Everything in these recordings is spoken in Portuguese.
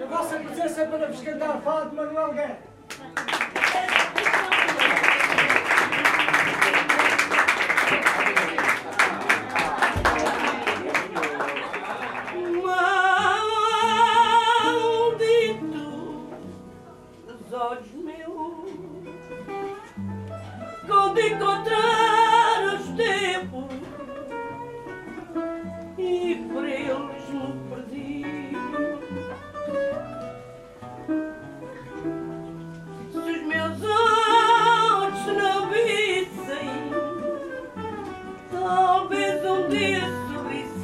A vossa presença para vos cantar Fado de Manuel Guerra. Maldito os olhos meus quando encontrar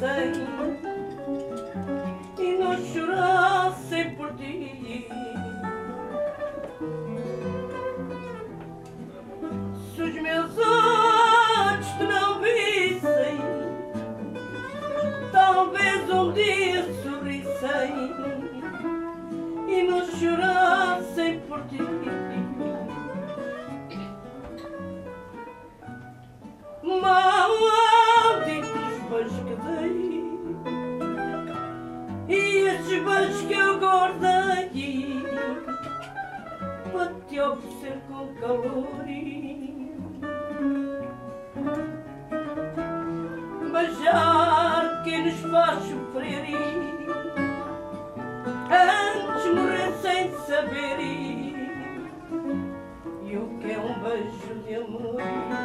sorrissem e não chorassem por ti. Se os meus olhos te não vissem, talvez um dia sorrissem e não chorassem que dei e esses beijos que eu guardei para te oferecer com calor Beijar quem nos faz sofrer Antes morrer sem saber E o que é um beijo de amor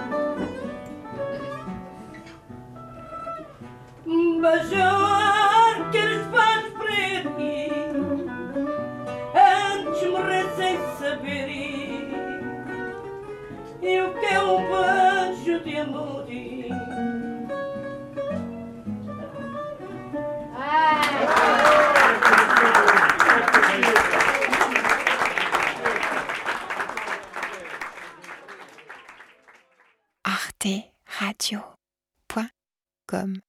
Beijar quem nos faz sofrer Antes morrer sem saber E o que é um beijo de amor arteradio.com